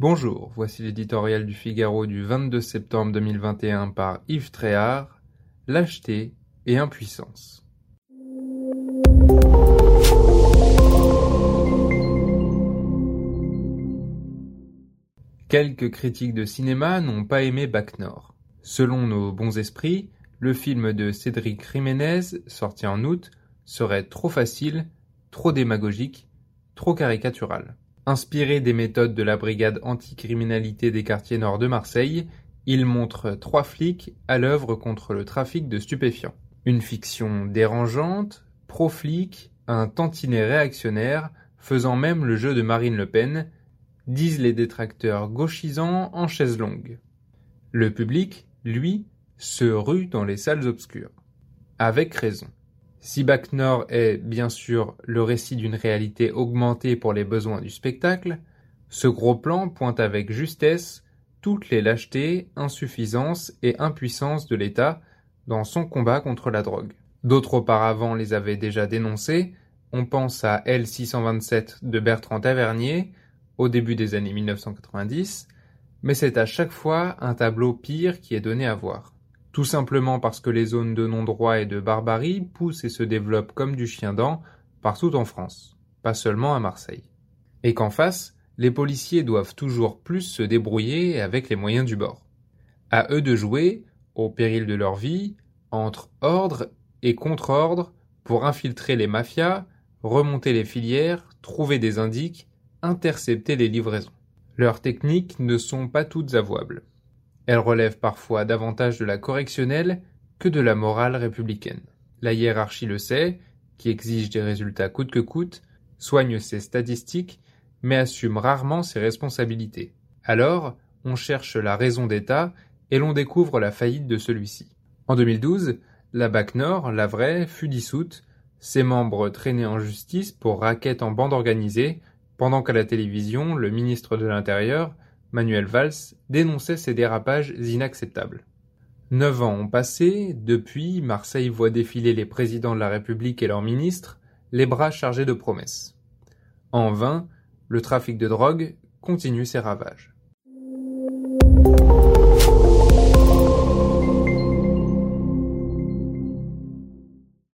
Bonjour, voici l'éditorial du Figaro du 22 septembre 2021 par Yves Tréhard, Lâcheté et impuissance. Quelques critiques de cinéma n'ont pas aimé Bac Nord. Selon nos bons esprits, le film de Cédric Jiménez, sorti en août, serait trop facile, trop démagogique, trop caricatural. Inspiré des méthodes de la brigade anticriminalité des quartiers nord de Marseille, il montre trois flics à l'œuvre contre le trafic de stupéfiants. Une fiction dérangeante, pro-flic, un tantinet réactionnaire, faisant même le jeu de Marine Le Pen, disent les détracteurs gauchisants en chaise longue. Le public, lui, se rue dans les salles obscures. Avec raison. Si Bac Nord est, bien sûr, le récit d'une réalité augmentée pour les besoins du spectacle, ce gros plan pointe avec justesse toutes les lâchetés, insuffisances et impuissances de l'État dans son combat contre la drogue. D'autres auparavant les avaient déjà dénoncés, on pense à L627 de Bertrand Tavernier, au début des années 1990, mais c'est à chaque fois un tableau pire qui est donné à voir. Tout simplement parce que les zones de non-droit et de barbarie poussent et se développent comme du chien-dent partout en France, pas seulement à Marseille. Et qu'en face, les policiers doivent toujours plus se débrouiller avec les moyens du bord. À eux de jouer, au péril de leur vie, entre ordre et contre-ordre pour infiltrer les mafias, remonter les filières, trouver des indices intercepter les livraisons. Leurs techniques ne sont pas toutes avouables. Elles relèvent parfois davantage de la correctionnelle que de la morale républicaine. La hiérarchie le sait, qui exige des résultats coûte que coûte, soigne ses statistiques, mais assume rarement ses responsabilités. Alors, on cherche la raison d'État et l'on découvre la faillite de celui-ci. En 2012, la BAC Nord, la vraie, fut dissoute, ses membres traînés en justice pour raquettes en bande organisée pendant qu'à la télévision, le ministre de l'Intérieur, Manuel Valls, dénonçait ces dérapages inacceptables. Neuf ans ont passé, depuis, Marseille voit défiler les présidents de la République et leurs ministres, les bras chargés de promesses. En vain, le trafic de drogue continue ses ravages.